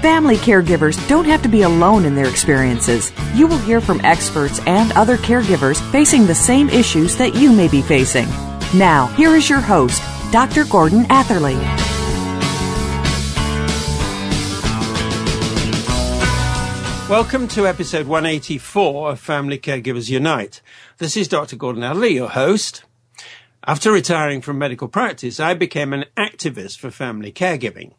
Family caregivers don't have to be alone in their experiences. You will hear from experts and other caregivers facing the same issues that you may be facing. Now, here is your host, Dr. Gordon Atherley. Welcome to episode 184 of Family Caregivers Unite. This is Dr. Gordon Atherley, your host. After retiring from medical practice, I became an activist for family caregiving.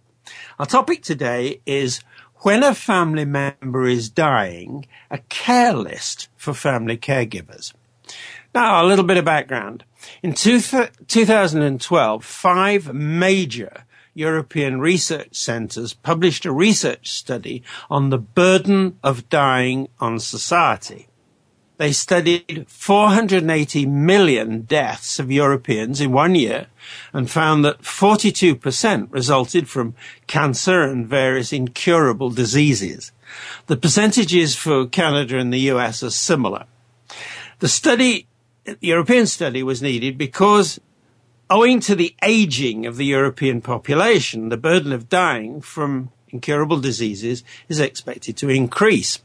Our topic today is when a family member is dying, a care list for family caregivers. Now, a little bit of background. In two th- 2012, five major European research centres published a research study on the burden of dying on society. They studied 480 million deaths of Europeans in one year and found that 42% resulted from cancer and various incurable diseases. The percentages for Canada and the US are similar. The study, the European study was needed because Owing to the aging of the European population, the burden of dying from incurable diseases is expected to increase.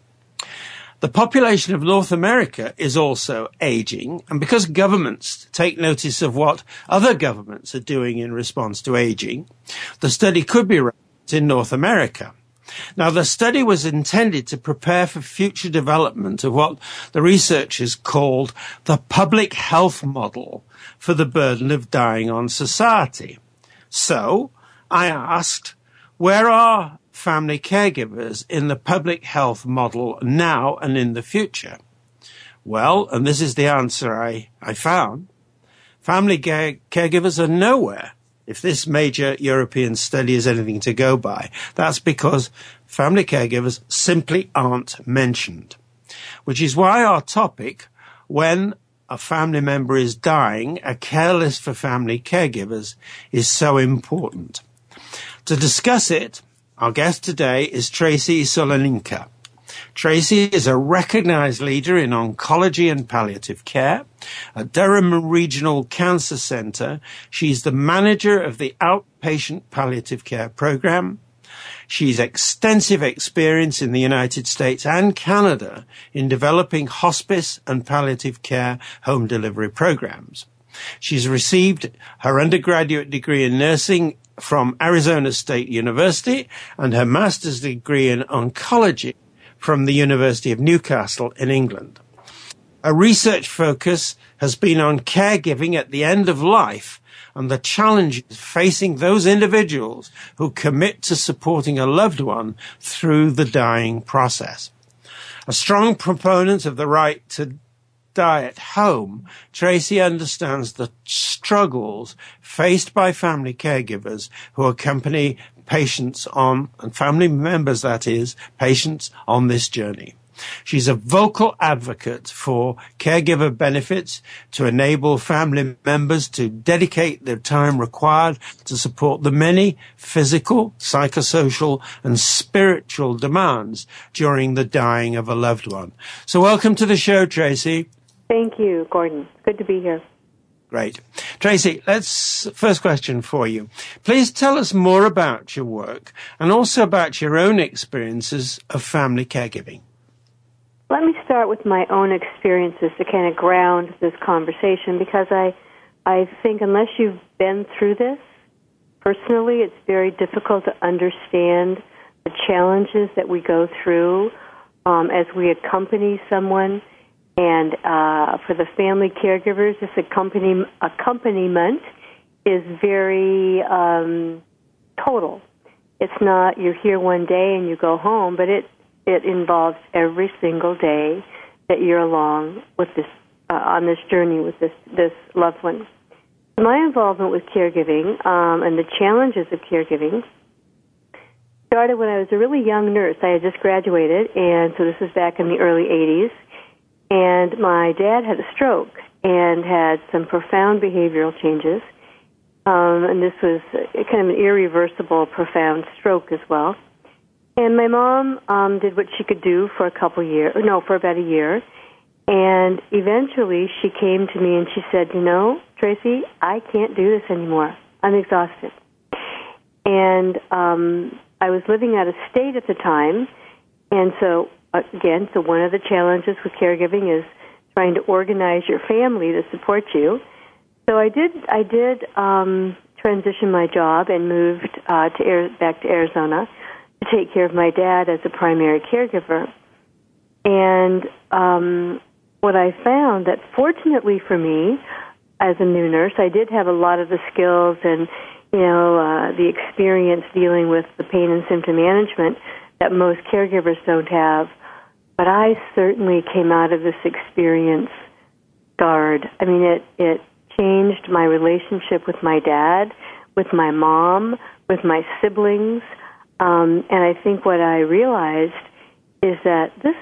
The population of North America is also aging, and because governments take notice of what other governments are doing in response to aging, the study could be run in North America. Now, the study was intended to prepare for future development of what the researchers called the public health model for the burden of dying on society. So, I asked, where are family caregivers in the public health model now and in the future? Well, and this is the answer I, I found. Family care- caregivers are nowhere if this major European study is anything to go by, that's because family caregivers simply aren't mentioned. Which is why our topic, when a family member is dying, a care list for family caregivers is so important. To discuss it, our guest today is Tracy Soloninka. Tracy is a recognized leader in oncology and palliative care. At Durham Regional Cancer Center, she's the manager of the outpatient palliative care program. She's extensive experience in the United States and Canada in developing hospice and palliative care home delivery programs. She's received her undergraduate degree in nursing from Arizona State University and her master's degree in oncology from the University of Newcastle in England. A research focus has been on caregiving at the end of life and the challenges facing those individuals who commit to supporting a loved one through the dying process. A strong proponent of the right to die at home, Tracy understands the struggles faced by family caregivers who accompany patients on, and family members that is, patients on this journey. She's a vocal advocate for caregiver benefits to enable family members to dedicate the time required to support the many physical, psychosocial, and spiritual demands during the dying of a loved one. So welcome to the show, Tracy. Thank you, Gordon. Good to be here. Great. Tracy, let's, first question for you. Please tell us more about your work and also about your own experiences of family caregiving. Let me start with my own experiences to kind of ground this conversation because I, I think unless you've been through this personally, it's very difficult to understand the challenges that we go through um, as we accompany someone and uh, for the family caregivers, this accompany, accompaniment is very um, total. it's not you're here one day and you go home, but it it involves every single day that you're along with this uh, on this journey with this this loved one. My involvement with caregiving um, and the challenges of caregiving started when I was a really young nurse. I had just graduated, and so this was back in the early 80s. And my dad had a stroke and had some profound behavioral changes. Um, and this was kind of an irreversible, profound stroke as well. And my mom um, did what she could do for a couple years, no, for about a year. And eventually she came to me and she said, You know, Tracy, I can't do this anymore. I'm exhausted. And um, I was living out of state at the time. And so, again, so one of the challenges with caregiving is trying to organize your family to support you. So I did, I did um, transition my job and moved uh, to back to Arizona to take care of my dad as a primary caregiver. And um, what I found that fortunately for me, as a new nurse, I did have a lot of the skills and you know uh, the experience dealing with the pain and symptom management that most caregivers don't have. But I certainly came out of this experience scarred. I mean, it it changed my relationship with my dad, with my mom, with my siblings, um, and I think what I realized is that this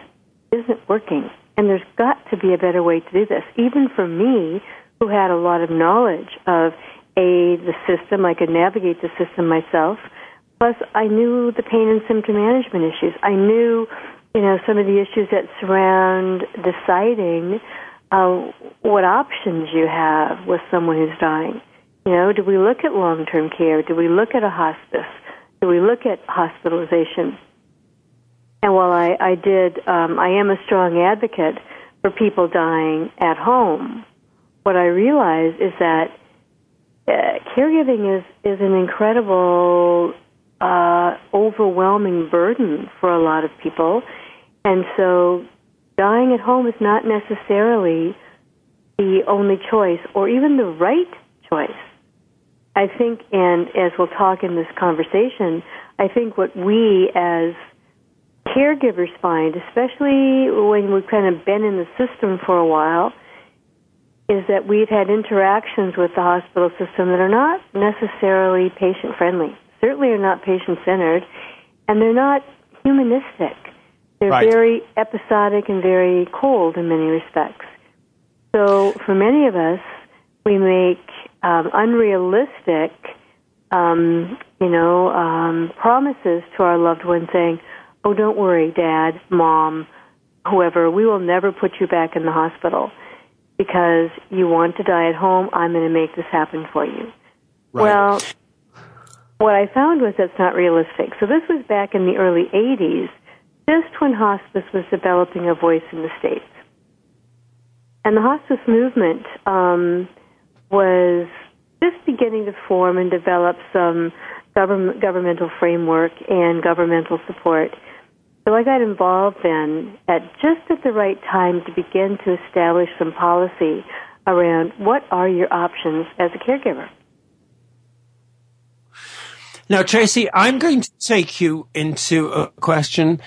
isn't working. And there's got to be a better way to do this. Even for me, who had a lot of knowledge of a the system, I could navigate the system myself. Plus, I knew the pain and symptom management issues. I knew, you know, some of the issues that surround deciding uh, what options you have with someone who's dying. You know, do we look at long-term care? Do we look at a hospice? Do we look at hospitalization? And while I, I did, um, I am a strong advocate for people dying at home. What I realize is that uh, caregiving is is an incredible, uh, overwhelming burden for a lot of people, and so dying at home is not necessarily the only choice or even the right choice. I think, and as we'll talk in this conversation, I think what we as caregivers find, especially when we've kind of been in the system for a while, is that we've had interactions with the hospital system that are not necessarily patient friendly, certainly are not patient centered, and they're not humanistic. They're right. very episodic and very cold in many respects. So for many of us, we make um, unrealistic, um, you know, um, promises to our loved ones saying, oh, don't worry, dad, mom, whoever, we will never put you back in the hospital because you want to die at home. I'm going to make this happen for you. Right. Well, what I found was that's not realistic. So this was back in the early 80s, just when hospice was developing a voice in the States. And the hospice movement um, was just beginning to form and develop some government, governmental framework and governmental support so I got involved then at just at the right time to begin to establish some policy around what are your options as a caregiver. Now, Tracy, I'm going to take you into a question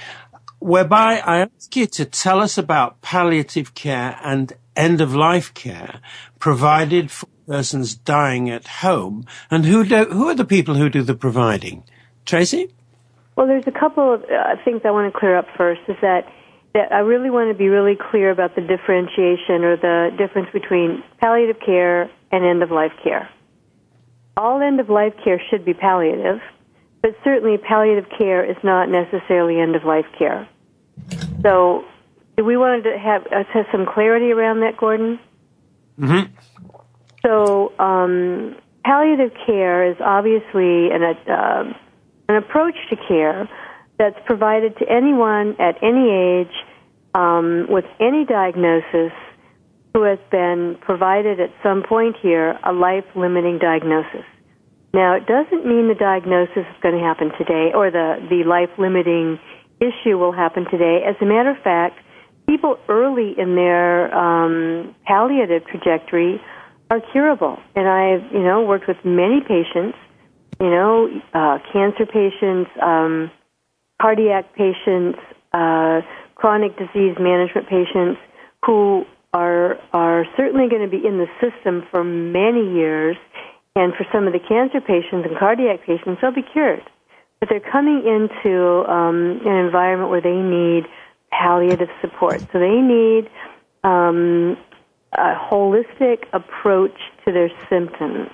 whereby I ask you to tell us about palliative care and end of life care provided for persons dying at home and who do, who are the people who do the providing? Tracy? Well, there's a couple of uh, things I want to clear up first. Is that that I really want to be really clear about the differentiation or the difference between palliative care and end of life care. All end of life care should be palliative, but certainly palliative care is not necessarily end of life care. So, do we wanted to have, uh, have some clarity around that, Gordon? Mm-hmm. So, um, palliative care is obviously an, uh, an approach to care that's provided to anyone at any age um, with any diagnosis who has been provided at some point here a life limiting diagnosis. Now, it doesn't mean the diagnosis is going to happen today or the, the life limiting issue will happen today. As a matter of fact, people early in their um, palliative trajectory are curable. And I've, you know, worked with many patients you know, uh, cancer patients, um, cardiac patients, uh, chronic disease management patients who are are certainly going to be in the system for many years, and for some of the cancer patients and cardiac patients, they'll be cured. But they're coming into um, an environment where they need palliative support. So they need um, a holistic approach to their symptoms.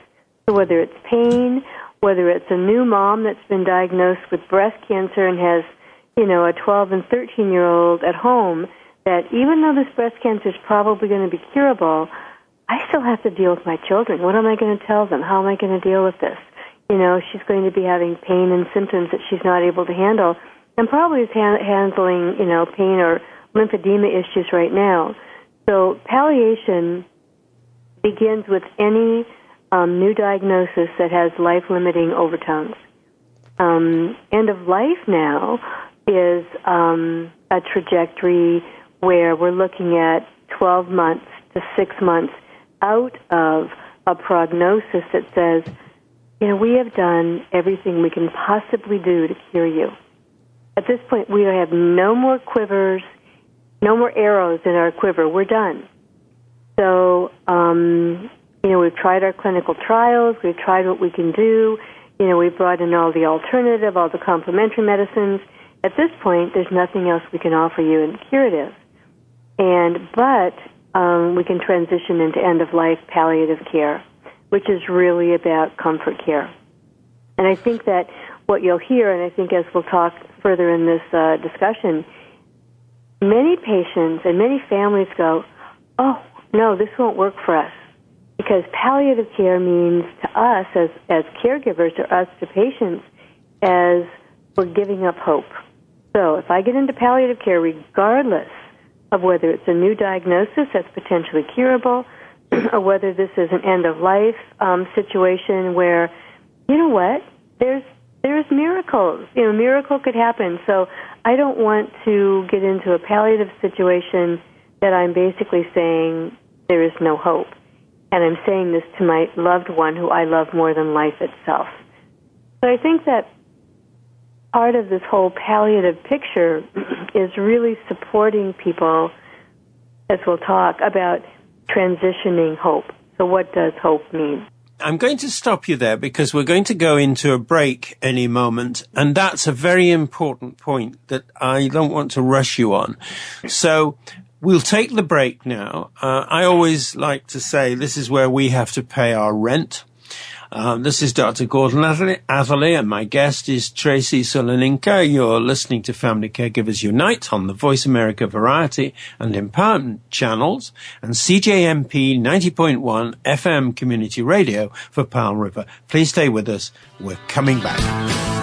So whether it's pain, whether it's a new mom that's been diagnosed with breast cancer and has, you know, a 12 and 13 year old at home, that even though this breast cancer is probably going to be curable, I still have to deal with my children. What am I going to tell them? How am I going to deal with this? You know, she's going to be having pain and symptoms that she's not able to handle, and probably is ha- handling, you know, pain or lymphedema issues right now. So palliation begins with any um, new diagnosis that has life limiting overtones. Um, end of life now is um, a trajectory where we're looking at 12 months to six months out of a prognosis that says, you know, we have done everything we can possibly do to cure you. At this point, we have no more quivers, no more arrows in our quiver. We're done. So, um, you know, we've tried our clinical trials. We've tried what we can do. You know, we've brought in all the alternative, all the complementary medicines. At this point, there's nothing else we can offer you in curative. And, but, um, we can transition into end of life palliative care, which is really about comfort care. And I think that what you'll hear, and I think as we'll talk further in this uh, discussion, many patients and many families go, oh, no, this won't work for us. Because palliative care means to us as, as caregivers or us to patients as we're giving up hope. So if I get into palliative care, regardless of whether it's a new diagnosis that's potentially curable or whether this is an end of life um, situation where, you know what, there's there's miracles. You know, miracle could happen. So I don't want to get into a palliative situation that I'm basically saying there is no hope. And I'm saying this to my loved one who I love more than life itself. So I think that part of this whole palliative picture is really supporting people, as we'll talk, about transitioning hope. So what does hope mean? I'm going to stop you there because we're going to go into a break any moment. And that's a very important point that I don't want to rush you on. So we'll take the break now. Uh, I always like to say this is where we have to pay our rent. Um, this is Dr. Gordon Atherley, and my guest is Tracy Soloninka. You're listening to Family Caregivers Unite on the Voice America Variety and Empowerment channels and CJMP 90.1 FM Community Radio for Powell River. Please stay with us. We're coming back.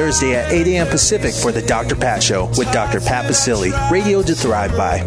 at 8 a.m. Pacific for the Dr. Pat Show with Dr. Pat Baccili, radio to thrive by.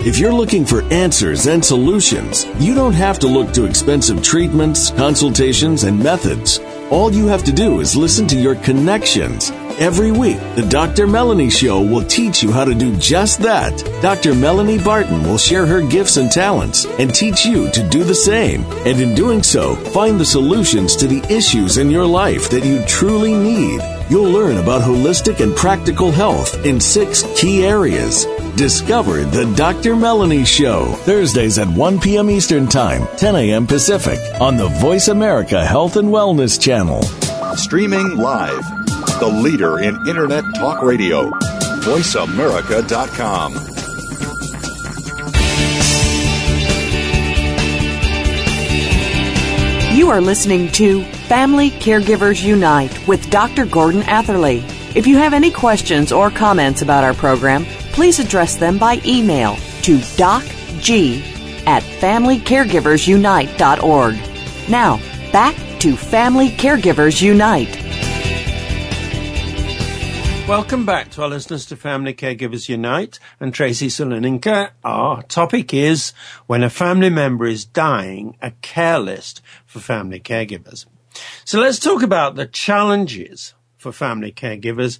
If you're looking for answers and solutions, you don't have to look to expensive treatments, consultations, and methods. All you have to do is listen to your connections. Every week, the Dr. Melanie Show will teach you how to do just that. Dr. Melanie Barton will share her gifts and talents and teach you to do the same. And in doing so, find the solutions to the issues in your life that you truly need. You'll learn about holistic and practical health in six key areas. Discover the Dr. Melanie Show, Thursdays at 1 p.m. Eastern Time, 10 a.m. Pacific, on the Voice America Health and Wellness Channel. Streaming live, the leader in Internet Talk Radio, VoiceAmerica.com. You are listening to Family Caregivers Unite with Dr. Gordon Atherley. If you have any questions or comments about our program, please address them by email to docg at familycaregiversunite.org. Now, back to Family Caregivers Unite. Welcome back to our listeners to Family Caregivers Unite and Tracy Soloninka. Our topic is when a family member is dying, a care list for family caregivers. So let's talk about the challenges for family caregivers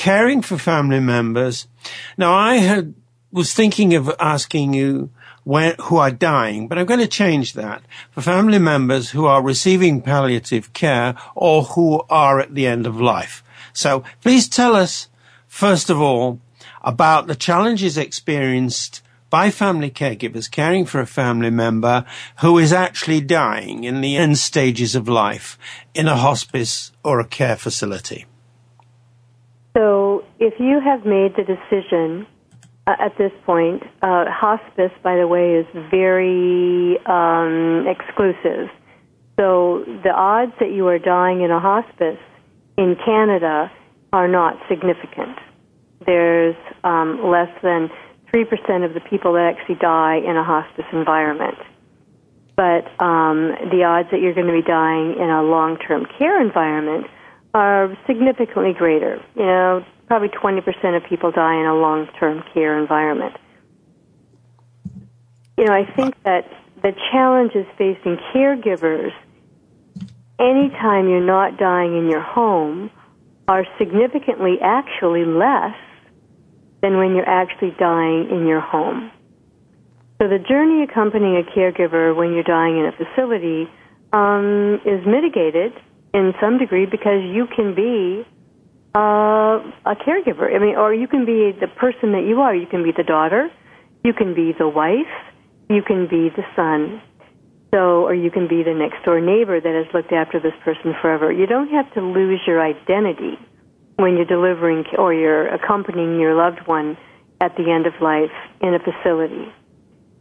caring for family members. Now I had, was thinking of asking you when, who are dying, but I'm going to change that for family members who are receiving palliative care or who are at the end of life. So please tell us, first of all, about the challenges experienced by family caregivers caring for a family member who is actually dying in the end stages of life in a hospice or a care facility. So, if you have made the decision uh, at this point, uh, hospice, by the way, is very um, exclusive. So, the odds that you are dying in a hospice in Canada are not significant. There's um, less than 3% of the people that actually die in a hospice environment. But um, the odds that you're going to be dying in a long term care environment are significantly greater. You know, probably 20% of people die in a long term care environment. You know, I think that the challenges facing caregivers anytime you're not dying in your home are significantly actually less than when you're actually dying in your home. So the journey accompanying a caregiver when you're dying in a facility um, is mitigated in some degree because you can be uh, a caregiver. I mean, or you can be the person that you are. You can be the daughter, you can be the wife, you can be the son, so, or you can be the next door neighbor that has looked after this person forever. You don't have to lose your identity when you're delivering or you're accompanying your loved one at the end of life in a facility.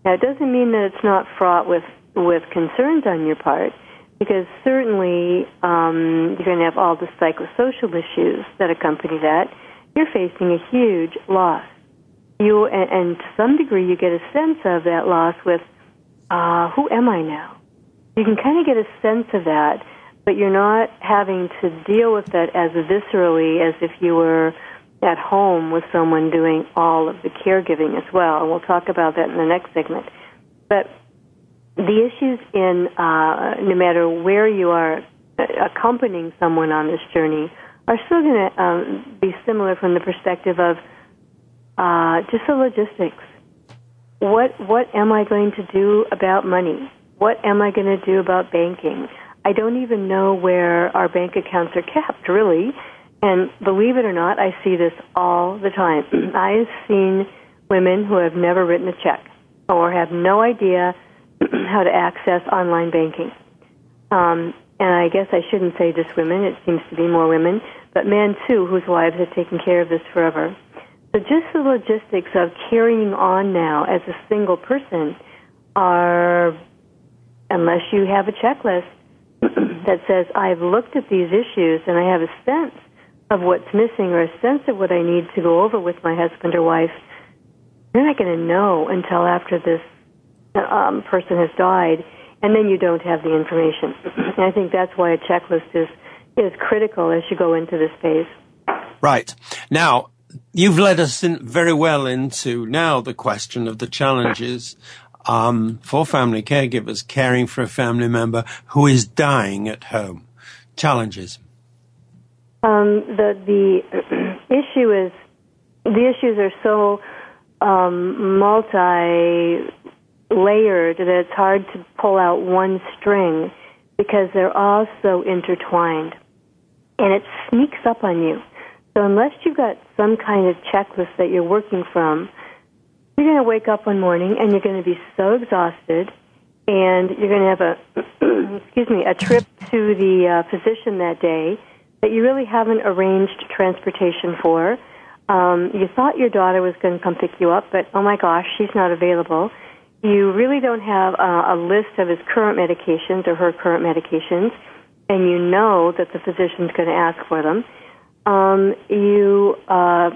Now, it doesn't mean that it's not fraught with, with concerns on your part, because certainly um, you're going to have all the psychosocial issues that accompany that. You're facing a huge loss. You, and, and to some degree, you get a sense of that loss with uh, who am I now? You can kind of get a sense of that, but you're not having to deal with that as viscerally as if you were at home with someone doing all of the caregiving as well. And we'll talk about that in the next segment. But the issues in uh, no matter where you are accompanying someone on this journey are still going to um, be similar from the perspective of uh, just the logistics what what am I going to do about money? What am I going to do about banking? I don't even know where our bank accounts are kept, really. And believe it or not, I see this all the time. I've seen women who have never written a check or have no idea how to access online banking. Um, and I guess I shouldn't say just women, it seems to be more women, but men too, whose wives have taken care of this forever. So just the logistics of carrying on now as a single person are, unless you have a checklist that says, I've looked at these issues and I have a sense of what's missing or a sense of what I need to go over with my husband or wife, you're not going to know until after this um, person has died, and then you don't have the information. and I think that's why a checklist is, is critical as you go into this phase. Right. Now, you've led us in very well into now the question of the challenges um, for family caregivers caring for a family member who is dying at home. Challenges. Um, the the issue is the issues are so um, multi layered that it's hard to pull out one string because they're all so intertwined, and it sneaks up on you. So unless you've got some kind of checklist that you're working from, you're going to wake up one morning and you're going to be so exhausted, and you're going to have a excuse me a trip to the uh, physician that day that you really haven't arranged transportation for. Um, you thought your daughter was going to come pick you up, but oh my gosh, she's not available. you really don't have a, a list of his current medications or her current medications, and you know that the physician's going to ask for them. Um, you uh,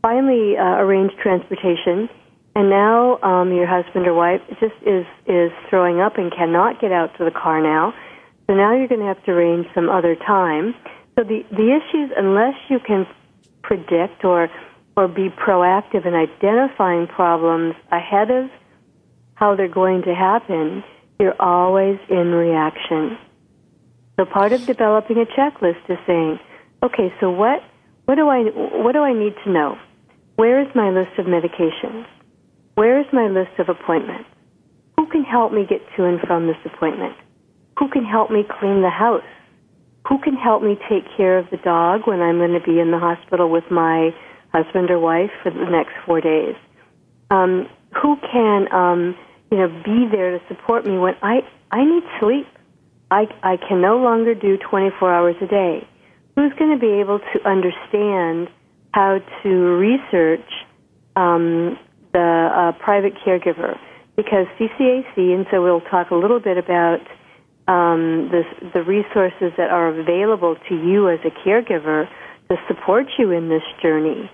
finally uh, arrange transportation, and now um, your husband or wife just is is throwing up and cannot get out to the car now. So now you're going to have to arrange some other time. So the the issues, unless you can predict or or be proactive in identifying problems ahead of how they're going to happen, you're always in reaction. So part of developing a checklist is saying, okay, so what, what do I, what do I need to know? Where is my list of medications? Where is my list of appointments? Who can help me get to and from this appointment? Who can help me clean the house? Who can help me take care of the dog when I'm going to be in the hospital with my husband or wife for the next four days? Um, who can, um, you know, be there to support me when I I need sleep? I I can no longer do 24 hours a day. Who's going to be able to understand how to research um, the uh, private caregiver? Because CCAC, and so we'll talk a little bit about um, the the resources that are available to you as a caregiver to support you in this journey.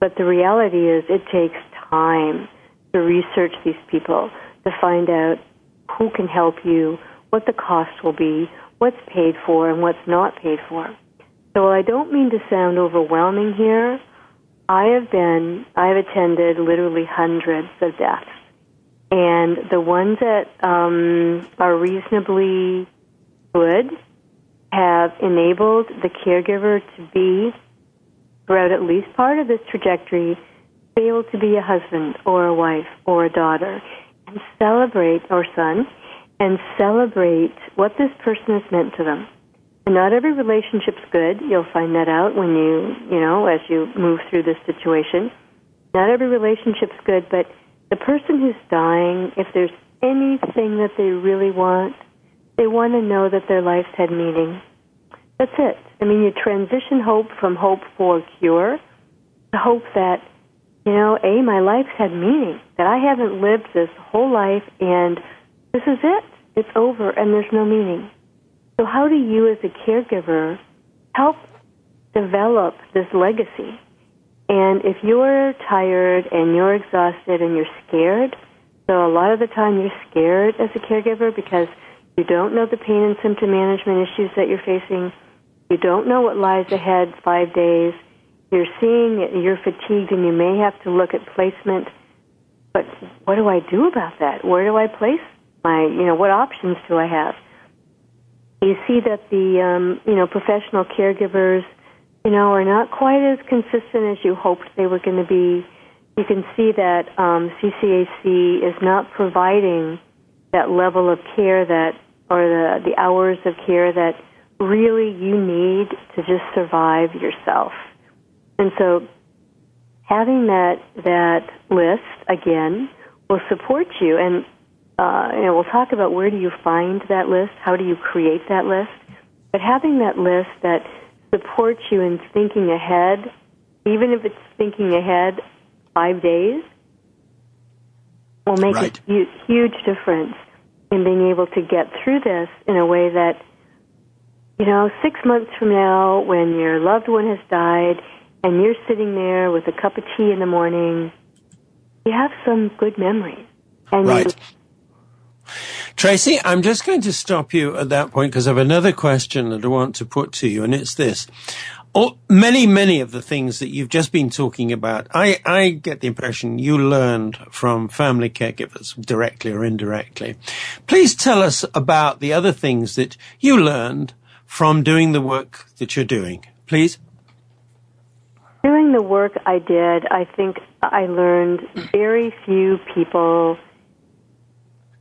But the reality is, it takes time to research these people, to find out who can help you, what the cost will be, what's paid for, and what's not paid for. So I don't mean to sound overwhelming here. I have been, I have attended literally hundreds of deaths. And the ones that um, are reasonably good have enabled the caregiver to be, throughout at least part of this trajectory, able to be a husband or a wife or a daughter and celebrate, or son, and celebrate what this person has meant to them. Not every relationship's good. You'll find that out when you, you know, as you move through this situation. Not every relationship's good, but the person who's dying, if there's anything that they really want, they want to know that their life's had meaning. That's it. I mean, you transition hope from hope for cure to hope that you know, A, my life's had meaning, that I haven't lived this whole life and this is it. It's over and there's no meaning. So how do you as a caregiver help develop this legacy? And if you're tired and you're exhausted and you're scared, so a lot of the time you're scared as a caregiver because you don't know the pain and symptom management issues that you're facing. You don't know what lies ahead five days you're seeing it, you're fatigued, and you may have to look at placement. But what do I do about that? Where do I place my, you know, what options do I have? You see that the, um, you know, professional caregivers, you know, are not quite as consistent as you hoped they were going to be. You can see that um, CCAC is not providing that level of care that, or the the hours of care that really you need to just survive yourself. And so having that that list again will support you and uh, you know, we'll talk about where do you find that list, how do you create that list, but having that list that supports you in thinking ahead, even if it's thinking ahead five days, will make right. a huge, huge difference in being able to get through this in a way that, you know, six months from now, when your loved one has died and you're sitting there with a cup of tea in the morning, you have some good memories. And right. You- Tracy, I'm just going to stop you at that point because I have another question that I want to put to you, and it's this. Oh, many, many of the things that you've just been talking about, I, I get the impression you learned from family caregivers, directly or indirectly. Please tell us about the other things that you learned from doing the work that you're doing, please. Doing the work I did, I think I learned very few people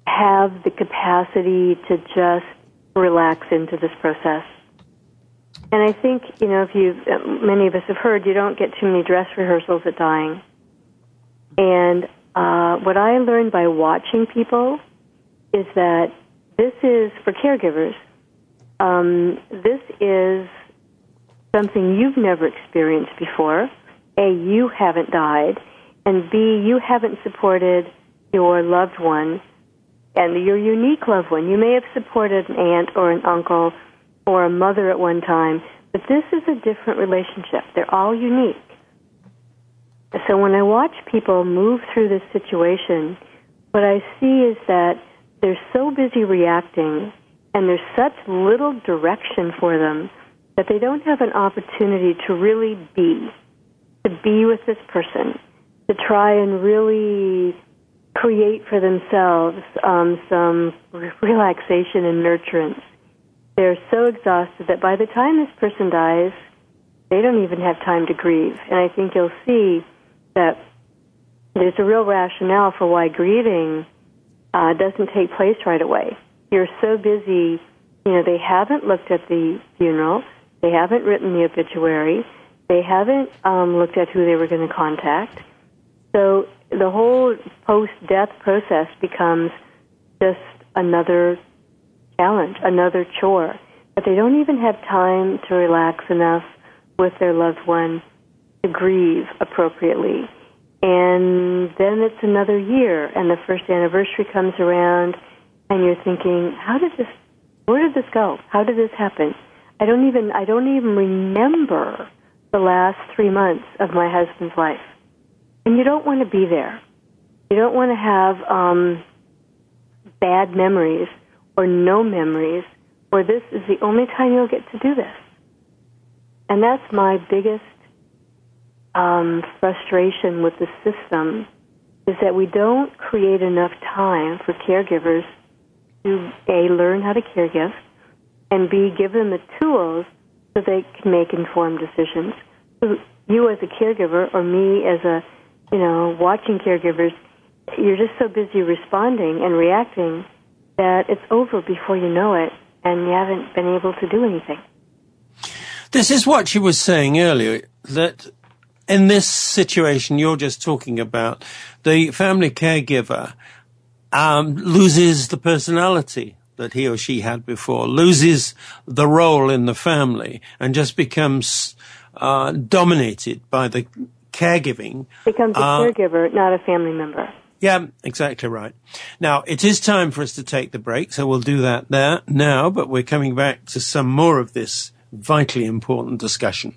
have the capacity to just relax into this process. And I think, you know, if you, many of us have heard, you don't get too many dress rehearsals at dying. And uh, what I learned by watching people is that this is, for caregivers, um, this is something you've never experienced before. A, you haven't died, and B, you haven't supported your loved one and your unique loved one. You may have supported an aunt or an uncle or a mother at one time, but this is a different relationship. They're all unique. So when I watch people move through this situation, what I see is that they're so busy reacting and there's such little direction for them that they don't have an opportunity to really be, to be with this person, to try and really create for themselves um, some relaxation and nurturance. They're so exhausted that by the time this person dies, they don't even have time to grieve. And I think you'll see that there's a real rationale for why grieving uh, doesn't take place right away. You're so busy, you know, they haven't looked at the funeral, they haven't written the obituary, they haven't um, looked at who they were going to contact. So the whole post-death process becomes just another challenge, another chore. But they don't even have time to relax enough with their loved one to grieve appropriately. And then it's another year, and the first anniversary comes around, and you're thinking, how did this, where did this go? How did this happen? I don't even, I don't even remember the last three months of my husband's life. And you don't want to be there. You don't want to have um, bad memories or no memories, or this is the only time you'll get to do this. And that's my biggest um, frustration with the system is that we don't create enough time for caregivers to a learn how to care give and b give them the tools so they can make informed decisions. So you as a caregiver or me as a you know watching caregivers, you're just so busy responding and reacting that it's over before you know it, and you haven't been able to do anything. This is what she was saying earlier that in this situation you're just talking about, the family caregiver um, loses the personality that he or she had before, loses the role in the family, and just becomes uh, dominated by the caregiving. Becomes a uh, caregiver, not a family member. Yeah, exactly right. Now, it is time for us to take the break, so we'll do that there now, but we're coming back to some more of this vitally important discussion.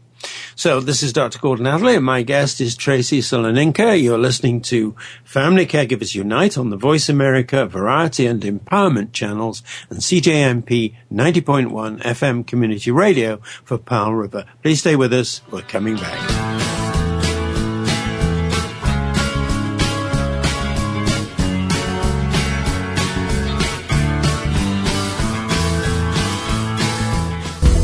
So this is Dr. Gordon Atherley, and my guest is Tracy Soloninka. You're listening to Family Caregivers Unite on the Voice America Variety and Empowerment channels and CJMP 90.1 FM Community Radio for Powell River. Please stay with us. We're coming back.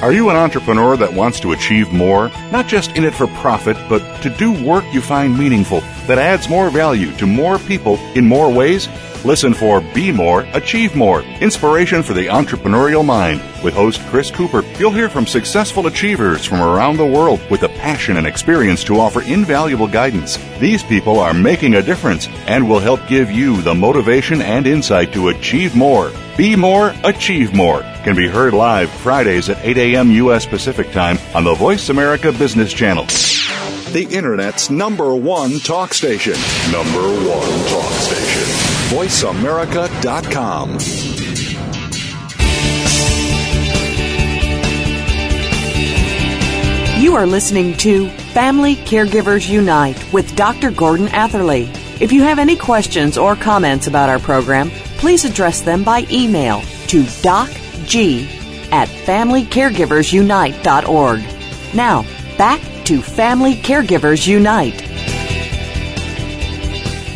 Are you an entrepreneur that wants to achieve more? Not just in it for profit, but to do work you find meaningful that adds more value to more people in more ways? Listen for Be More, Achieve More Inspiration for the Entrepreneurial Mind. With host Chris Cooper, you'll hear from successful achievers from around the world with the passion and experience to offer invaluable guidance. These people are making a difference and will help give you the motivation and insight to achieve more. Be More, Achieve More can be heard live Fridays at 8 a.m. U.S. Pacific Time on the Voice America Business Channel. The Internet's number one talk station. Number one talk station. VoiceAmerica.com. You are listening to Family Caregivers Unite with Dr. Gordon Atherley. If you have any questions or comments about our program, please address them by email to docg at familycaregiversunite.org. Now, back to Family Caregivers Unite.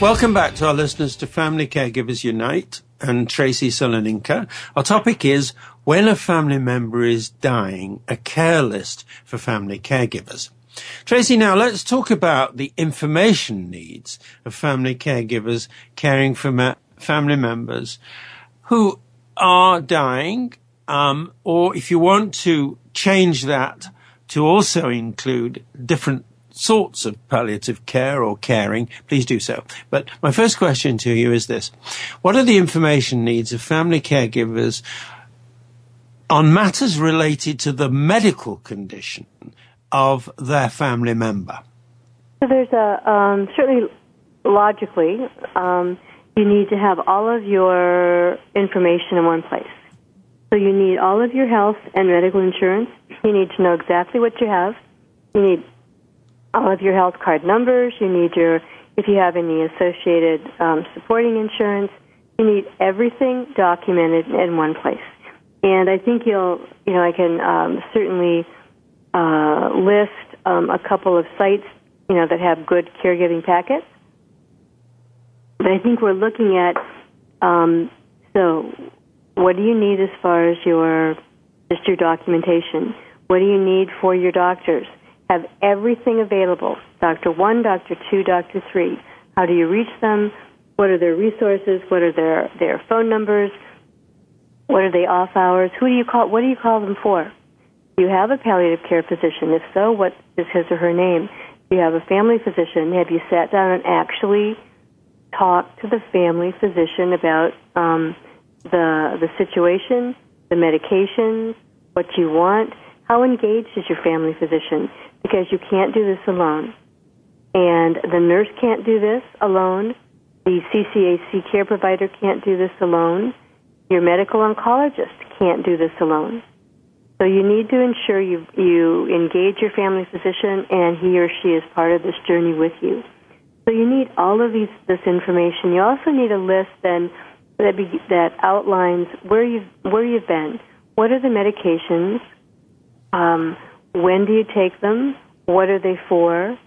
Welcome back to our listeners to Family Caregivers Unite and Tracy Soloninka. Our topic is when a family member is dying, a care list for family caregivers. Tracy, now let's talk about the information needs of family caregivers caring for family members who are dying, um, or if you want to change that to also include different sorts of palliative care or caring, please do so. But my first question to you is this. What are the information needs of family caregivers on matters related to the medical condition of their family member? So there's a, um, certainly logically, um, you need to have all of your information in one place. So you need all of your health and medical insurance. You need to know exactly what you have. You need all of your health card numbers. You need your, if you have any associated um, supporting insurance, you need everything documented in one place. And I think you'll, you know, I can um, certainly uh, list um, a couple of sites, you know, that have good caregiving packets. But I think we're looking at, um, so what do you need as far as your, just your documentation? What do you need for your doctors? have everything available Doctor 1, Doctor 2, Doctor 3. How do you reach them? What are their resources? What are their, their phone numbers? What are they off hours? Who do you call? What do you call them for? Do you have a palliative care physician? If so, what is his or her name? Do you have a family physician? Have you sat down and actually talked to the family physician about um, the the situation, the medications, what you want? How engaged is your family physician? because you can't do this alone. And the nurse can't do this alone. The CCAC care provider can't do this alone. Your medical oncologist can't do this alone. So you need to ensure you, you engage your family physician and he or she is part of this journey with you. So you need all of these, this information. You also need a list then that, be, that outlines where you've, where you've been. What are the medications? Um, when do you take them? What are they for?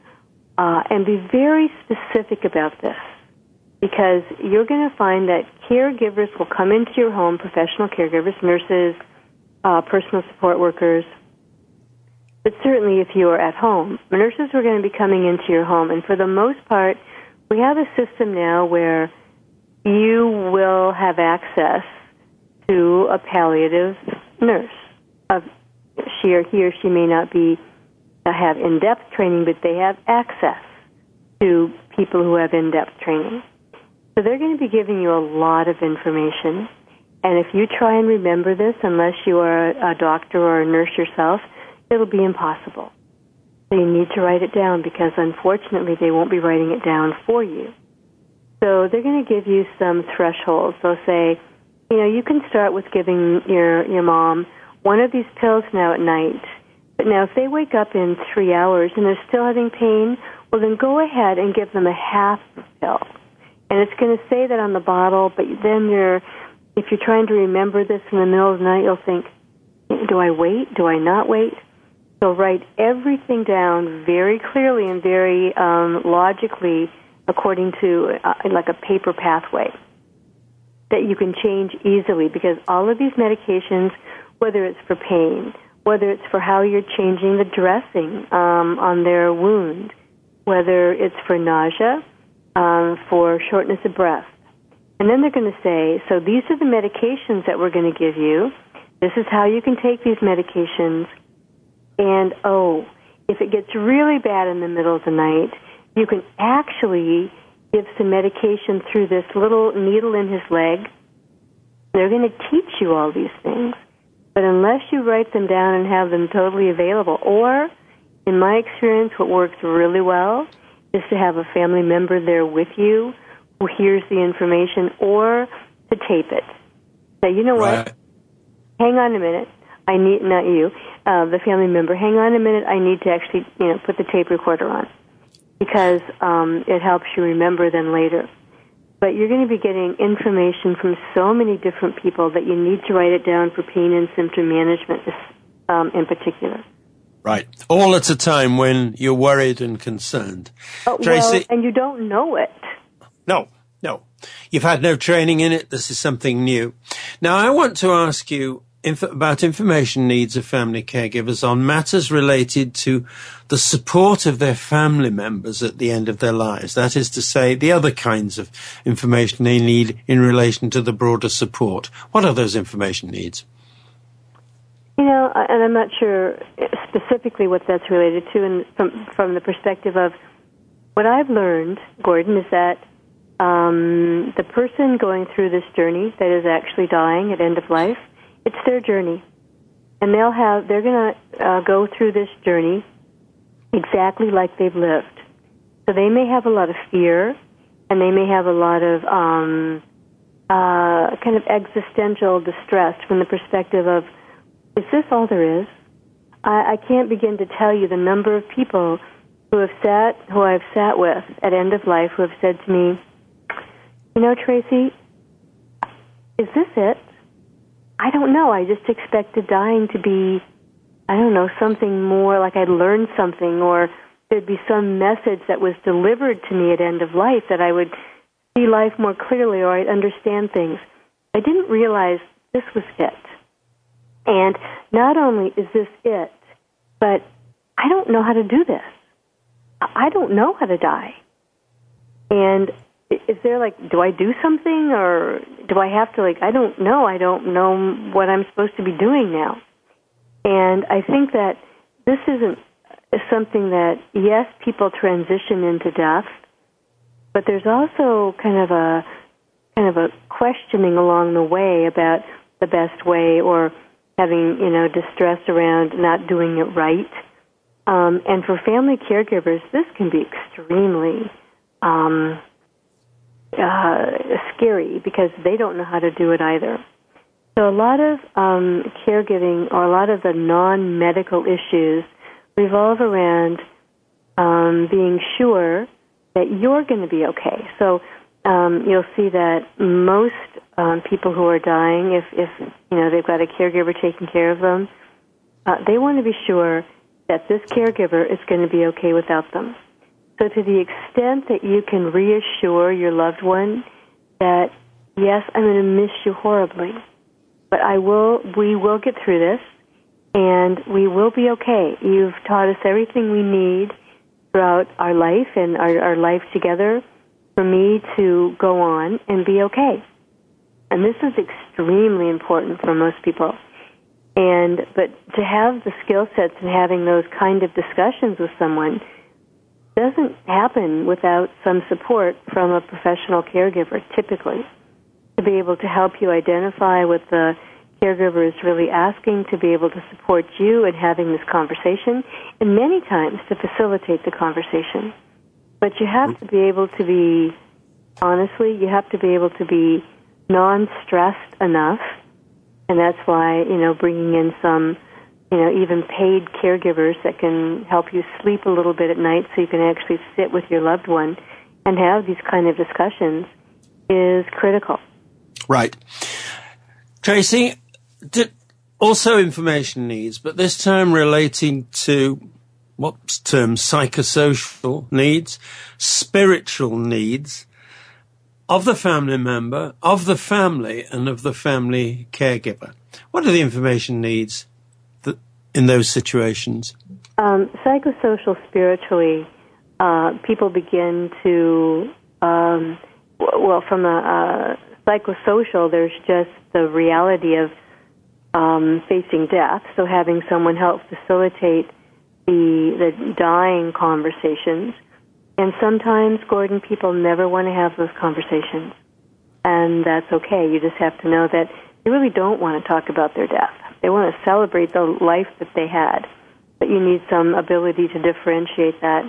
Uh, and be very specific about this because you're going to find that caregivers will come into your home, professional caregivers, nurses, uh, personal support workers. But certainly, if you are at home, nurses are going to be coming into your home. And for the most part, we have a system now where you will have access to a palliative nurse, a she or he or she may not be uh, have in-depth training, but they have access to people who have in-depth training. So they're going to be giving you a lot of information. And if you try and remember this, unless you are a doctor or a nurse yourself, it'll be impossible. So you need to write it down because unfortunately they won't be writing it down for you. So they're going to give you some thresholds. They'll say, you know, you can start with giving your, your mom one of these pills now at night. But now, if they wake up in three hours and they're still having pain, well, then go ahead and give them a half pill. And it's going to say that on the bottle, but then you're, if you're trying to remember this in the middle of the night, you'll think, do I wait? Do I not wait? So write everything down very clearly and very um, logically according to uh, like a paper pathway that you can change easily because all of these medications whether it's for pain, whether it's for how you're changing the dressing um, on their wound, whether it's for nausea, um, for shortness of breath. And then they're going to say, so these are the medications that we're going to give you. This is how you can take these medications. And oh, if it gets really bad in the middle of the night, you can actually give some medication through this little needle in his leg. They're going to teach you all these things. But unless you write them down and have them totally available, or in my experience, what works really well is to have a family member there with you who hears the information or to tape it. Say, you know right. what? Hang on a minute. I need, not you, uh, the family member, hang on a minute. I need to actually, you know, put the tape recorder on because um, it helps you remember then later but you're going to be getting information from so many different people that you need to write it down for pain and symptom management um, in particular. Right. All at a time when you're worried and concerned. Oh, Tracy, well, and you don't know it. No, no. You've had no training in it. This is something new. Now, I want to ask you inf- about information needs of family caregivers on matters related to the support of their family members at the end of their lives. That is to say, the other kinds of information they need in relation to the broader support. What are those information needs? You know, and I'm not sure specifically what that's related to, and from from the perspective of what I've learned, Gordon, is that um, the person going through this journey that is actually dying at end of life, it's their journey, and they'll have they're going to uh, go through this journey exactly like they've lived. So they may have a lot of fear, and they may have a lot of um, uh, kind of existential distress from the perspective of, is this all there is? I, I can't begin to tell you the number of people who have sat, who I've sat with at end of life, who have said to me, you know, Tracy, is this it? I don't know. I just expected dying to be, I don't know, something more like I'd learned something or there'd be some message that was delivered to me at end of life that I would see life more clearly or I'd understand things. I didn't realize this was it. And not only is this it, but I don't know how to do this. I don't know how to die. And is there like, do I do something or do I have to like, I don't know. I don't know what I'm supposed to be doing now. And I think that this isn't something that, yes, people transition into death, but there's also kind of a, kind of a questioning along the way about the best way or having, you know, distress around not doing it right. Um, and for family caregivers, this can be extremely um, uh, scary because they don't know how to do it either. So a lot of um, caregiving or a lot of the non-medical issues revolve around um, being sure that you're going to be okay. So um, you'll see that most um, people who are dying, if, if you know they've got a caregiver taking care of them, uh, they want to be sure that this caregiver is going to be okay without them. So to the extent that you can reassure your loved one that yes, I'm going to miss you horribly, but I will, we will get through this and we will be okay. You've taught us everything we need throughout our life and our, our life together for me to go on and be okay. And this is extremely important for most people. And, but to have the skill sets and having those kind of discussions with someone doesn't happen without some support from a professional caregiver, typically, to be able to help you identify what the caregiver is really asking, to be able to support you in having this conversation, and many times to facilitate the conversation. But you have to be able to be, honestly, you have to be able to be non-stressed enough, and that's why, you know, bringing in some you know, even paid caregivers that can help you sleep a little bit at night so you can actually sit with your loved one and have these kind of discussions is critical. Right. Tracy, also information needs, but this time relating to what's termed psychosocial needs, spiritual needs of the family member, of the family, and of the family caregiver. What are the information needs in those situations? Um, psychosocial, spiritually, uh, people begin to, um, well, from a, a, psychosocial, there's just the reality of um, facing death. So having someone help facilitate the the dying conversations. And sometimes, Gordon, people never want to have those conversations, and that's okay. You just have to know that they really don't want to talk about their death. They want to celebrate the life that they had, but you need some ability to differentiate that.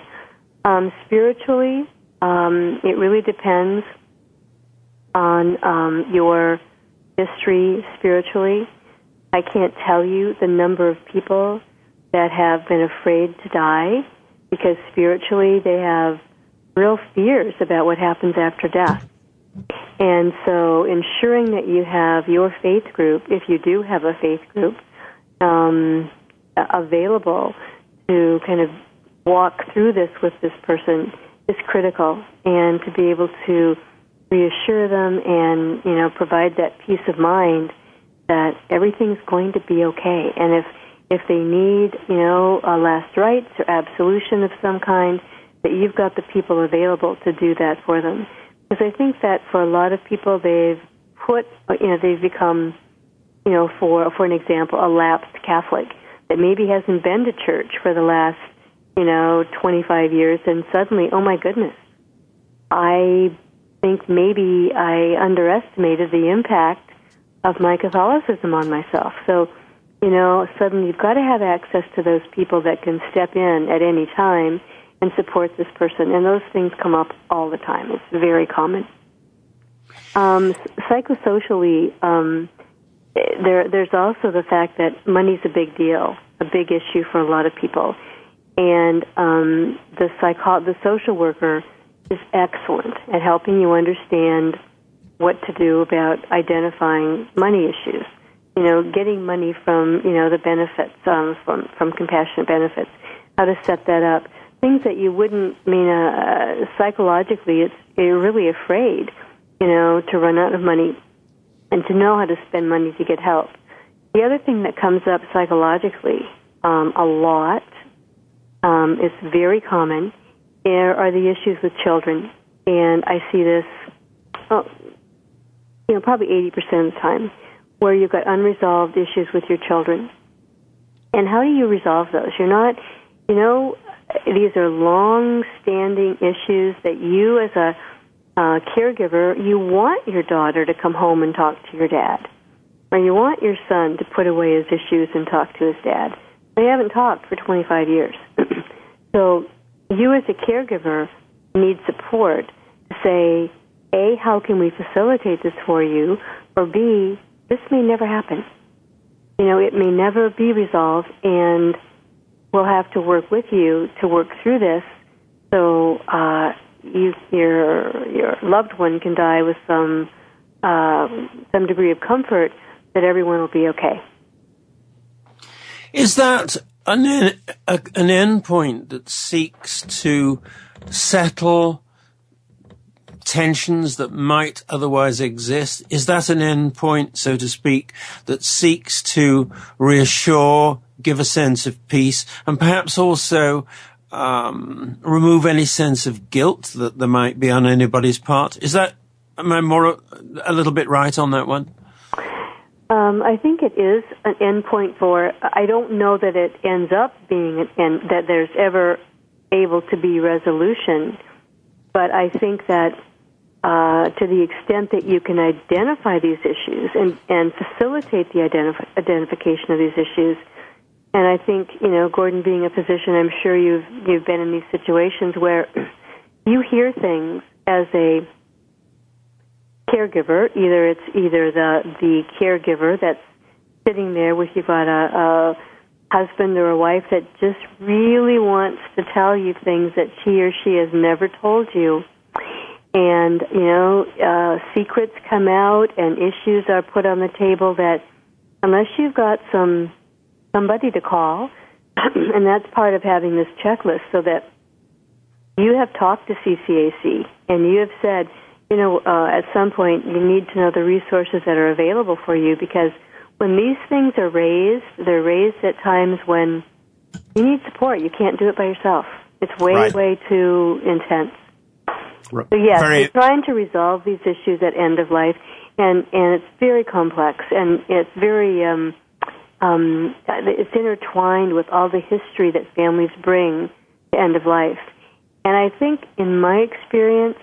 Um, spiritually, um, it really depends on um, your history spiritually. I can't tell you the number of people that have been afraid to die because spiritually they have real fears about what happens after death. And so ensuring that you have your faith group, if you do have a faith group, um, available to kind of walk through this with this person is critical, and to be able to reassure them and you know provide that peace of mind that everything's going to be okay. And if if they need you know a last rites or absolution of some kind, that you've got the people available to do that for them. Because I think that for a lot of people, they've put you know they've become you know for for an example a lapsed Catholic that maybe hasn't been to church for the last you know 25 years, and suddenly oh my goodness, I think maybe I underestimated the impact of my Catholicism on myself. So, you know, suddenly you've got to have access to those people that can step in at any time and support this person. And those things come up all the time. It's very common. Um, psychosocially, um, there, there's also the fact that money's a big deal, a big issue for a lot of people. And um, the psycho- the social worker is excellent at helping you understand what to do about identifying money issues. You know, getting money from you know the benefits um, from from compassionate benefits, how to set that up. Things that you wouldn't I mean uh, psychologically, it's you're really afraid, you know, to run out of money, and to know how to spend money to get help. The other thing that comes up psychologically um, a lot, um, it's very common, there are the issues with children, and I see this, oh, you know, probably 80% of the time, where you've got unresolved issues with your children. And how do you resolve those? You're not, you know, these are long-standing issues that you, as a uh, caregiver, you want your daughter to come home and talk to your dad, or you want your son to put away his issues and talk to his dad. They haven't talked for 25 years. so you as a caregiver need support to say, A, how can we facilitate this for you? Or B, this may never happen. You know, it may never be resolved and we'll have to work with you to work through this so uh, you, your your loved one can die with some uh, some degree of comfort that everyone will be okay. Is that an, an endpoint that seeks to settle tensions that might otherwise exist? Is that an endpoint, so to speak, that seeks to reassure, give a sense of peace, and perhaps also um, remove any sense of guilt that there might be on anybody's part? Is that am I more a little bit right on that one? Um, I think it is an endpoint for. I don't know that it ends up being an end, that there's ever able to be resolution, but I think that uh, to the extent that you can identify these issues and, and facilitate the identif- identification of these issues, and I think you know, Gordon, being a physician, I'm sure you've you've been in these situations where you hear things as a caregiver. Either it's either the the caregiver that's sitting there with you got a, a husband or a wife that just really wants to tell you things that she or she has never told you. And, you know, uh, secrets come out and issues are put on the table that unless you've got some, somebody to call, and that's part of having this checklist so that you have talked to CCAC and you have said, you know, uh, at some point you need to know the resources that are available for you because when these things are raised, they're raised at times when you need support. You can't do it by yourself. It's way, right. way too intense. So yes, very... we're trying to resolve these issues at end of life, and and it's very complex and it's very um, um, it's intertwined with all the history that families bring to end of life. And I think, in my experience,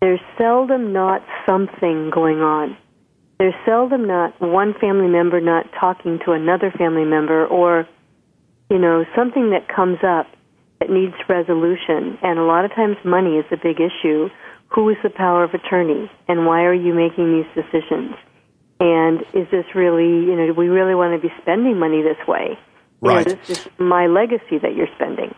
there's seldom not something going on. There's seldom not one family member not talking to another family member or, you know, something that comes up that needs resolution. And a lot of times money is a big issue. Who is the power of attorney? And why are you making these decisions? And is this really, you know, do we really want to be spending money this way? Right. You know, this is my legacy that you're spending.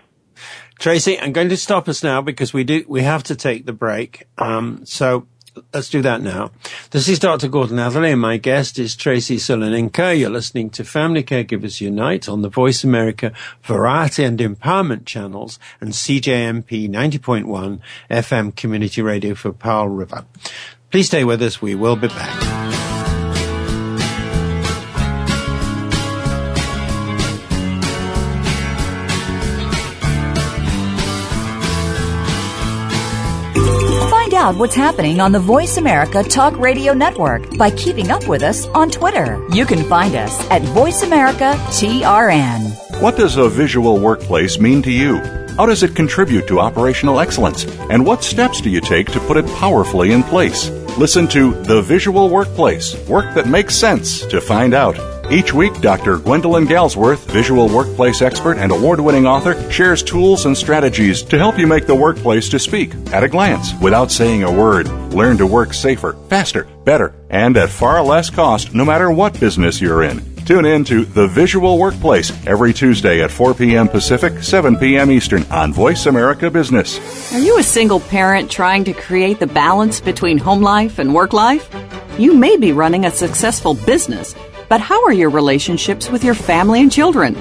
Tracy, I'm going to stop us now because we do we have to take the break. Um, so let's do that now. This is Dr. Gordon Atherley, and my guest is Tracy Soloninka. You're listening to Family Caregivers Unite on the Voice America Variety and Empowerment channels and CJMP 90.1 FM Community Radio for Powell River. Please stay with us. We will be back. Out what's happening on the Voice America Talk Radio Network by keeping up with us on Twitter. You can find us at Voice America TRN. What does a visual workplace mean to you? How does it contribute to operational excellence? And what steps do you take to put it powerfully in place? Listen to The Visual Workplace Work That Makes Sense to find out. Each week, Dr. Gwendolyn Galsworth, visual workplace expert and award winning author, shares tools and strategies to help you make the workplace to speak at a glance without saying a word. Learn to work safer, faster, better, and at far less cost no matter what business you're in. Tune in to The Visual Workplace every Tuesday at 4 p.m. Pacific, 7 p.m. Eastern on Voice America Business. Are you a single parent trying to create the balance between home life and work life? You may be running a successful business but how are your relationships with your family and children?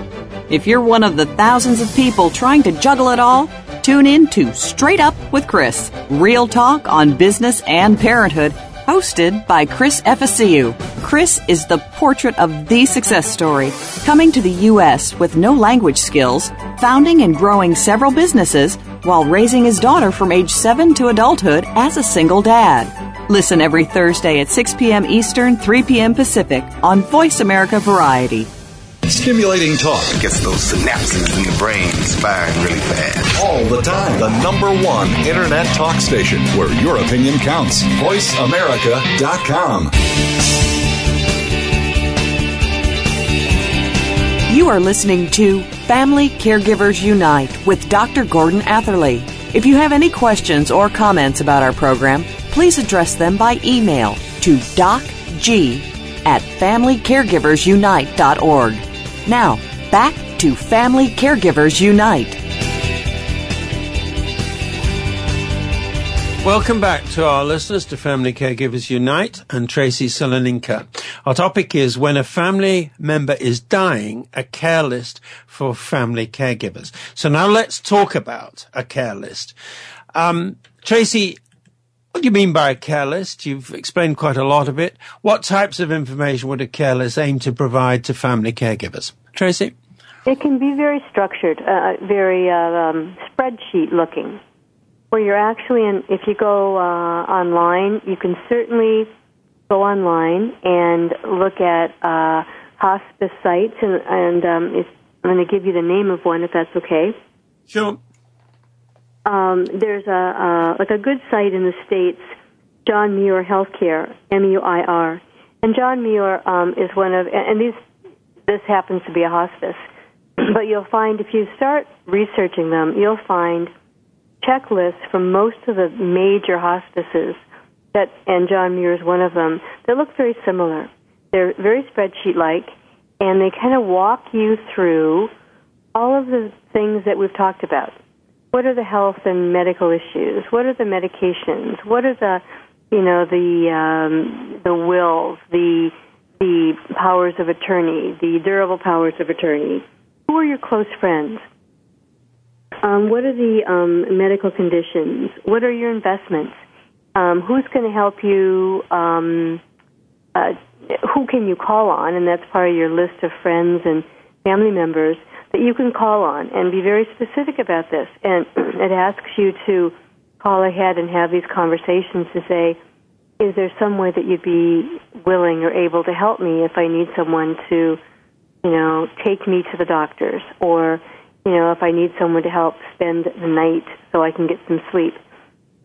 If you're one of the thousands of people trying to juggle it all, tune in to Straight Up with Chris, real talk on business and parenthood, hosted by Chris Efficiu. Chris is the portrait of the success story, coming to the U.S. with no language skills, founding and growing several businesses, while raising his daughter from age 7 to adulthood as a single dad. Listen every Thursday at 6 p.m. Eastern, 3 p.m. Pacific on Voice America Variety. Stimulating talk gets those synapses in the brain firing really fast. All the time. The number one internet talk station where your opinion counts. VoiceAmerica.com. You are listening to Family Caregivers Unite with Dr. Gordon Atherley. If you have any questions or comments about our program, please address them by email to docg at familycaregiversunite.org. Now, back to Family Caregivers Unite. Welcome back to our listeners to Family Caregivers Unite and Tracy Soloninka. Our topic is when a family member is dying, a care list for family caregivers. So now let's talk about a care list. Um, Tracy, what do you mean by a care list? You've explained quite a lot of it. What types of information would a care list aim to provide to family caregivers? Tracy? It can be very structured, uh, very uh, um, spreadsheet looking, where you're actually in, if you go uh, online, you can certainly go online and look at uh, hospice sites, and, and um, if, I'm going to give you the name of one if that's okay. Sure um, there's a uh, like a good site in the states, John Muir Healthcare, M-U-I-R, and John Muir um, is one of and these this happens to be a hospice, but you'll find if you start researching them, you'll find checklists from most of the major hospices that and John Muir is one of them that look very similar. They're very spreadsheet like, and they kind of walk you through all of the things that we've talked about what are the health and medical issues? What are the medications? What are the, you know, the um, the wills, the the powers of attorney, the durable powers of attorney? Who are your close friends? Um, what are the um, medical conditions? What are your investments? Um, who's going to help you? Um, uh, who can you call on? And that's part of your list of friends and family members that you can call on and be very specific about this. And it asks you to call ahead and have these conversations to say, is there some way that you'd be willing or able to help me if I need someone to, you know, take me to the doctors or, you know, if I need someone to help spend the night so I can get some sleep.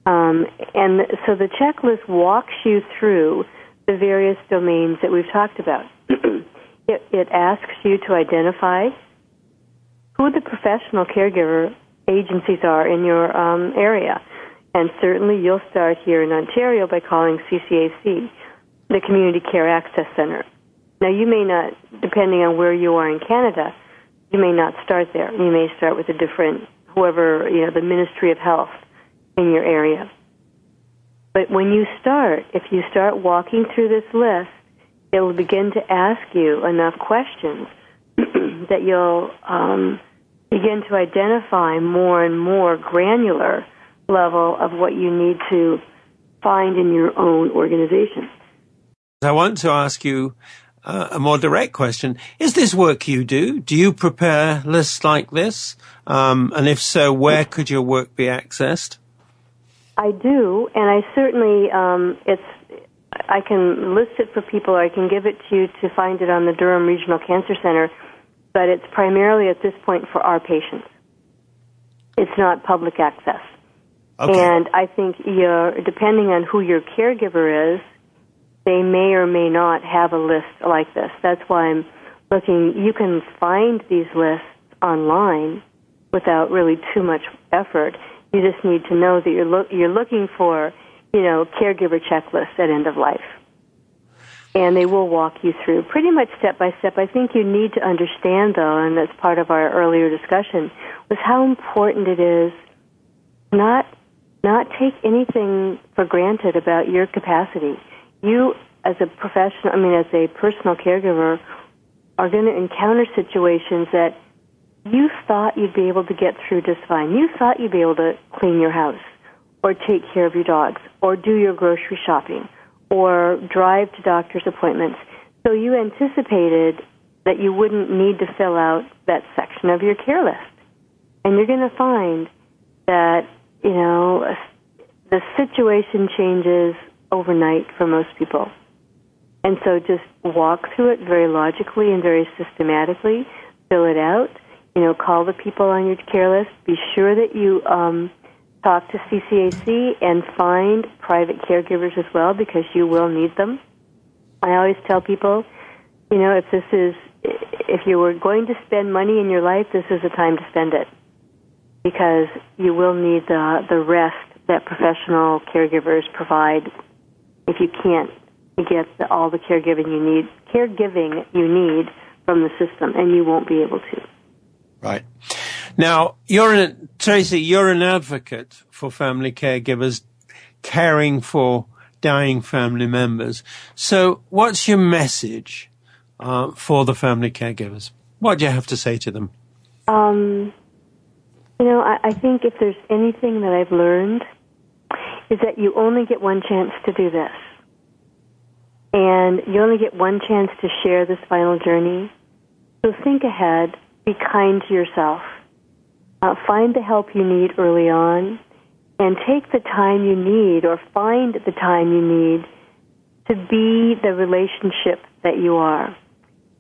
Um, and so the checklist walks you through the various domains that we've talked about. it, it asks you to identify who the professional caregiver agencies are in your um, area. And certainly you'll start here in Ontario by calling CCAC, the Community Care Access Center. Now you may not, depending on where you are in Canada, you may not start there. You may start with a different, whoever, you know, the Ministry of Health in your area. But when you start, if you start walking through this list, it will begin to ask you enough questions that you'll um, begin to identify more and more granular level of what you need to find in your own organization. I want to ask you uh, a more direct question. Is this work you do? Do you prepare lists like this? Um, and if so, where could your work be accessed? I do, and I certainly, um, it's, I can list it for people or I can give it to you to find it on the Durham Regional Cancer Center, but it's primarily at this point for our patients. It's not public access. Okay. And I think you're, depending on who your caregiver is, they may or may not have a list like this. That's why I'm looking. You can find these lists online without really too much effort. You just need to know that you're you're looking for, you know, caregiver checklists at end of life. And they will walk you through pretty much step by step. I think you need to understand though, and that's part of our earlier discussion, was how important it is not not take anything for granted about your capacity you as a professional, I mean, as a personal caregiver, are going to encounter situations that you thought you'd be able to get through just fine. You thought you'd be able to clean your house, or take care of your dogs, or do your grocery shopping, or drive to doctor's appointments. So you anticipated that you wouldn't need to fill out that section of your care list. And you're going to find that, you know, the situation changes overnight for most people. And so just walk through it very logically and very systematically, fill it out, you know, call the people on your care list, be sure that you um, talk to CCAC and find private caregivers as well because you will need them. I always tell people, you know, if this is, if you were going to spend money in your life, this is the time to spend it because you will need the, the rest that professional caregivers provide if you can't get the, all the caregiving you need, caregiving you need from the system, and you won't be able to. Right. Now, you're an, Tracy, you're an advocate for family caregivers caring for dying family members. So what's your message uh, for the family caregivers? What do you have to say to them? Um, you know, I, I think if there's anything that I've learned is that you only get one chance to do this. And you only get one chance to share this final journey. So think ahead, be kind to yourself. Uh, find the help you need early on, and take the time you need, or find the time you need, to be the relationship that you are.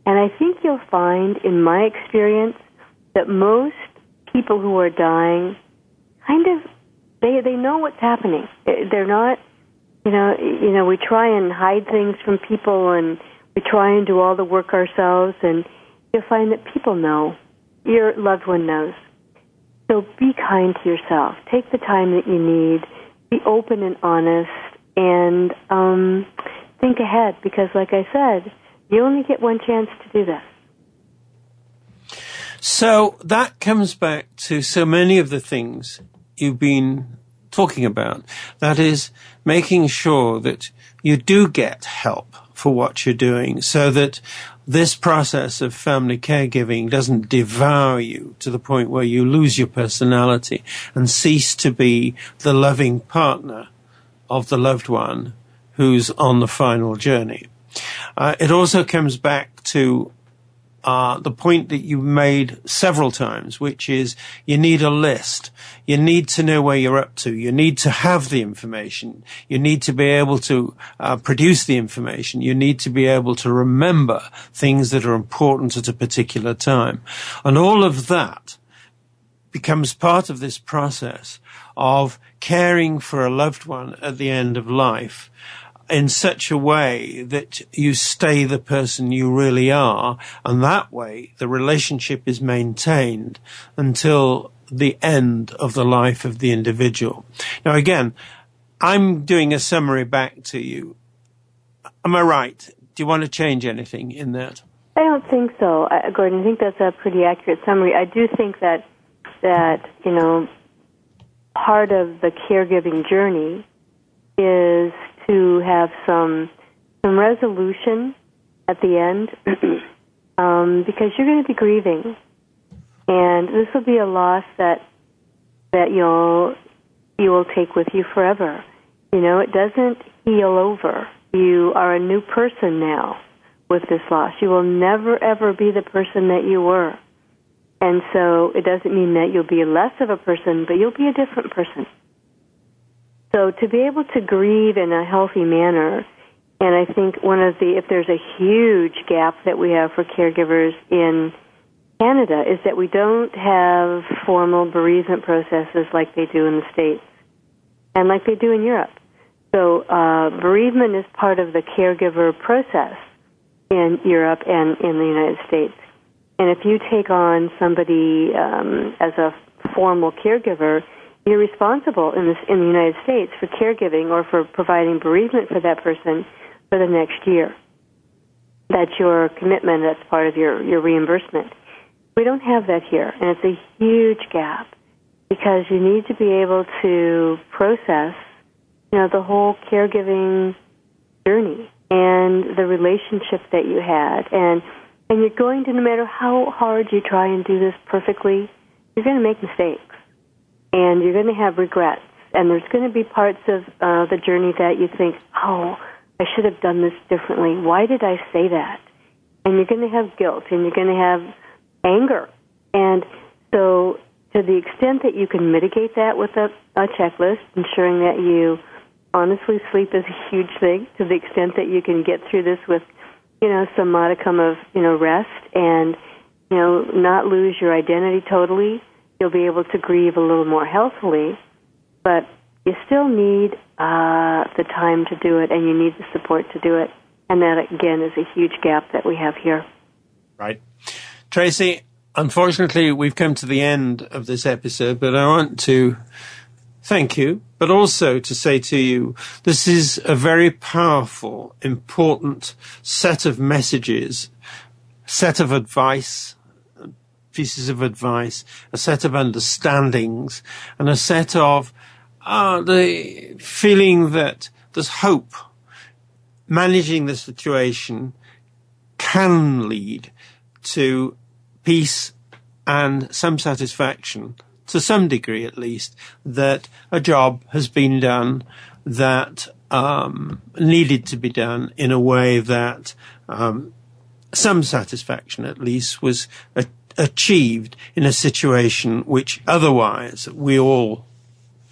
And I think you'll find, in my experience, that most people who are dying kind of they they know what's happening. They're not, you know, you know. We try and hide things from people, and we try and do all the work ourselves, and you'll find that people know. Your loved one knows. So be kind to yourself. Take the time that you need. Be open and honest, and um, think ahead. Because, like I said, you only get one chance to do this. So that comes back to so many of the things you've been talking about. That is making sure that you do get help for what you're doing so that this process of family caregiving doesn't devour you to the point where you lose your personality and cease to be the loving partner of the loved one who's on the final journey. Uh, it also comes back to uh, the point that you made several times, which is you need a list. You need to know where you're up to. You need to have the information. You need to be able to uh, produce the information. You need to be able to remember things that are important at a particular time. And all of that becomes part of this process of caring for a loved one at the end of life in such a way that you stay the person you really are. And that way the relationship is maintained until the end of the life of the individual. Now again, I'm doing a summary back to you. Am I right? Do you want to change anything in that? I don't think so, Gordon. I think that's a pretty accurate summary. I do think that that you know part of the caregiving journey is to have some some resolution at the end um, because you're going to be grieving, and this will be a loss that that you'll you will take with you forever. You know, it doesn't heal over. You are a new person now with this loss. You will never ever be the person that you were. And so it doesn't mean that you'll be less of a person, but you'll be a different person. So to be able to grieve in a healthy manner, and I think one of the, if there's a huge gap that we have for caregivers in Canada is that we don't have formal bereavement processes like they do in the States and like they do in Europe. So uh, bereavement is part of the caregiver process in Europe and in the United States. And if you take on somebody um, as a formal caregiver, you're responsible in, this, in the United States for caregiving or for providing bereavement for that person for the next year. That's your commitment. That's part of your, your reimbursement. We don't have that here, and it's a huge gap because you need to be able to process, you know, the whole caregiving journey and the relationship that you had and and you're going to, no matter how hard you try and do this perfectly, you're going to make mistakes. And you're going to have regrets. And there's going to be parts of uh, the journey that you think, oh, I should have done this differently. Why did I say that? And you're going to have guilt and you're going to have anger. And so, to the extent that you can mitigate that with a, a checklist, ensuring that you honestly sleep is a huge thing, to the extent that you can get through this with you know, some modicum of, you know, rest and, you know, not lose your identity totally. You'll be able to grieve a little more healthily, but you still need uh, the time to do it and you need the support to do it. And that, again, is a huge gap that we have here. Right. Tracy, unfortunately, we've come to the end of this episode, but I want to thank you, but also to say to you, this is a very powerful, important set of messages, set of advice, pieces of advice, a set of understandings, and a set of uh, the feeling that there's hope. Managing the situation can lead to peace and some satisfaction to some degree at least, that a job has been done that um, needed to be done in a way that um, some satisfaction at least was a- achieved in a situation which otherwise we all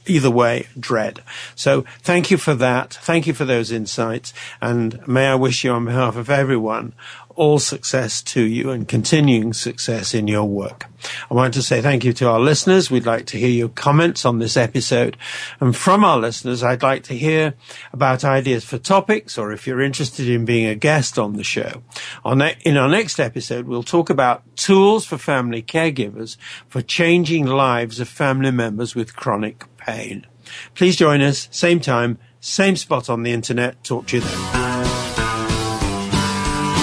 either way dread. So thank you for that. Thank you for those insights. And may I wish you on behalf of everyone all success to you and continuing success in your work. I want to say thank you to our listeners. We'd like to hear your comments on this episode. And from our listeners, I'd like to hear about ideas for topics or if you're interested in being a guest on the show. in our next episode, we'll talk about tools for family caregivers for changing lives of family members with chronic pain. Please join us, same time, same spot on the internet. Talk to you then.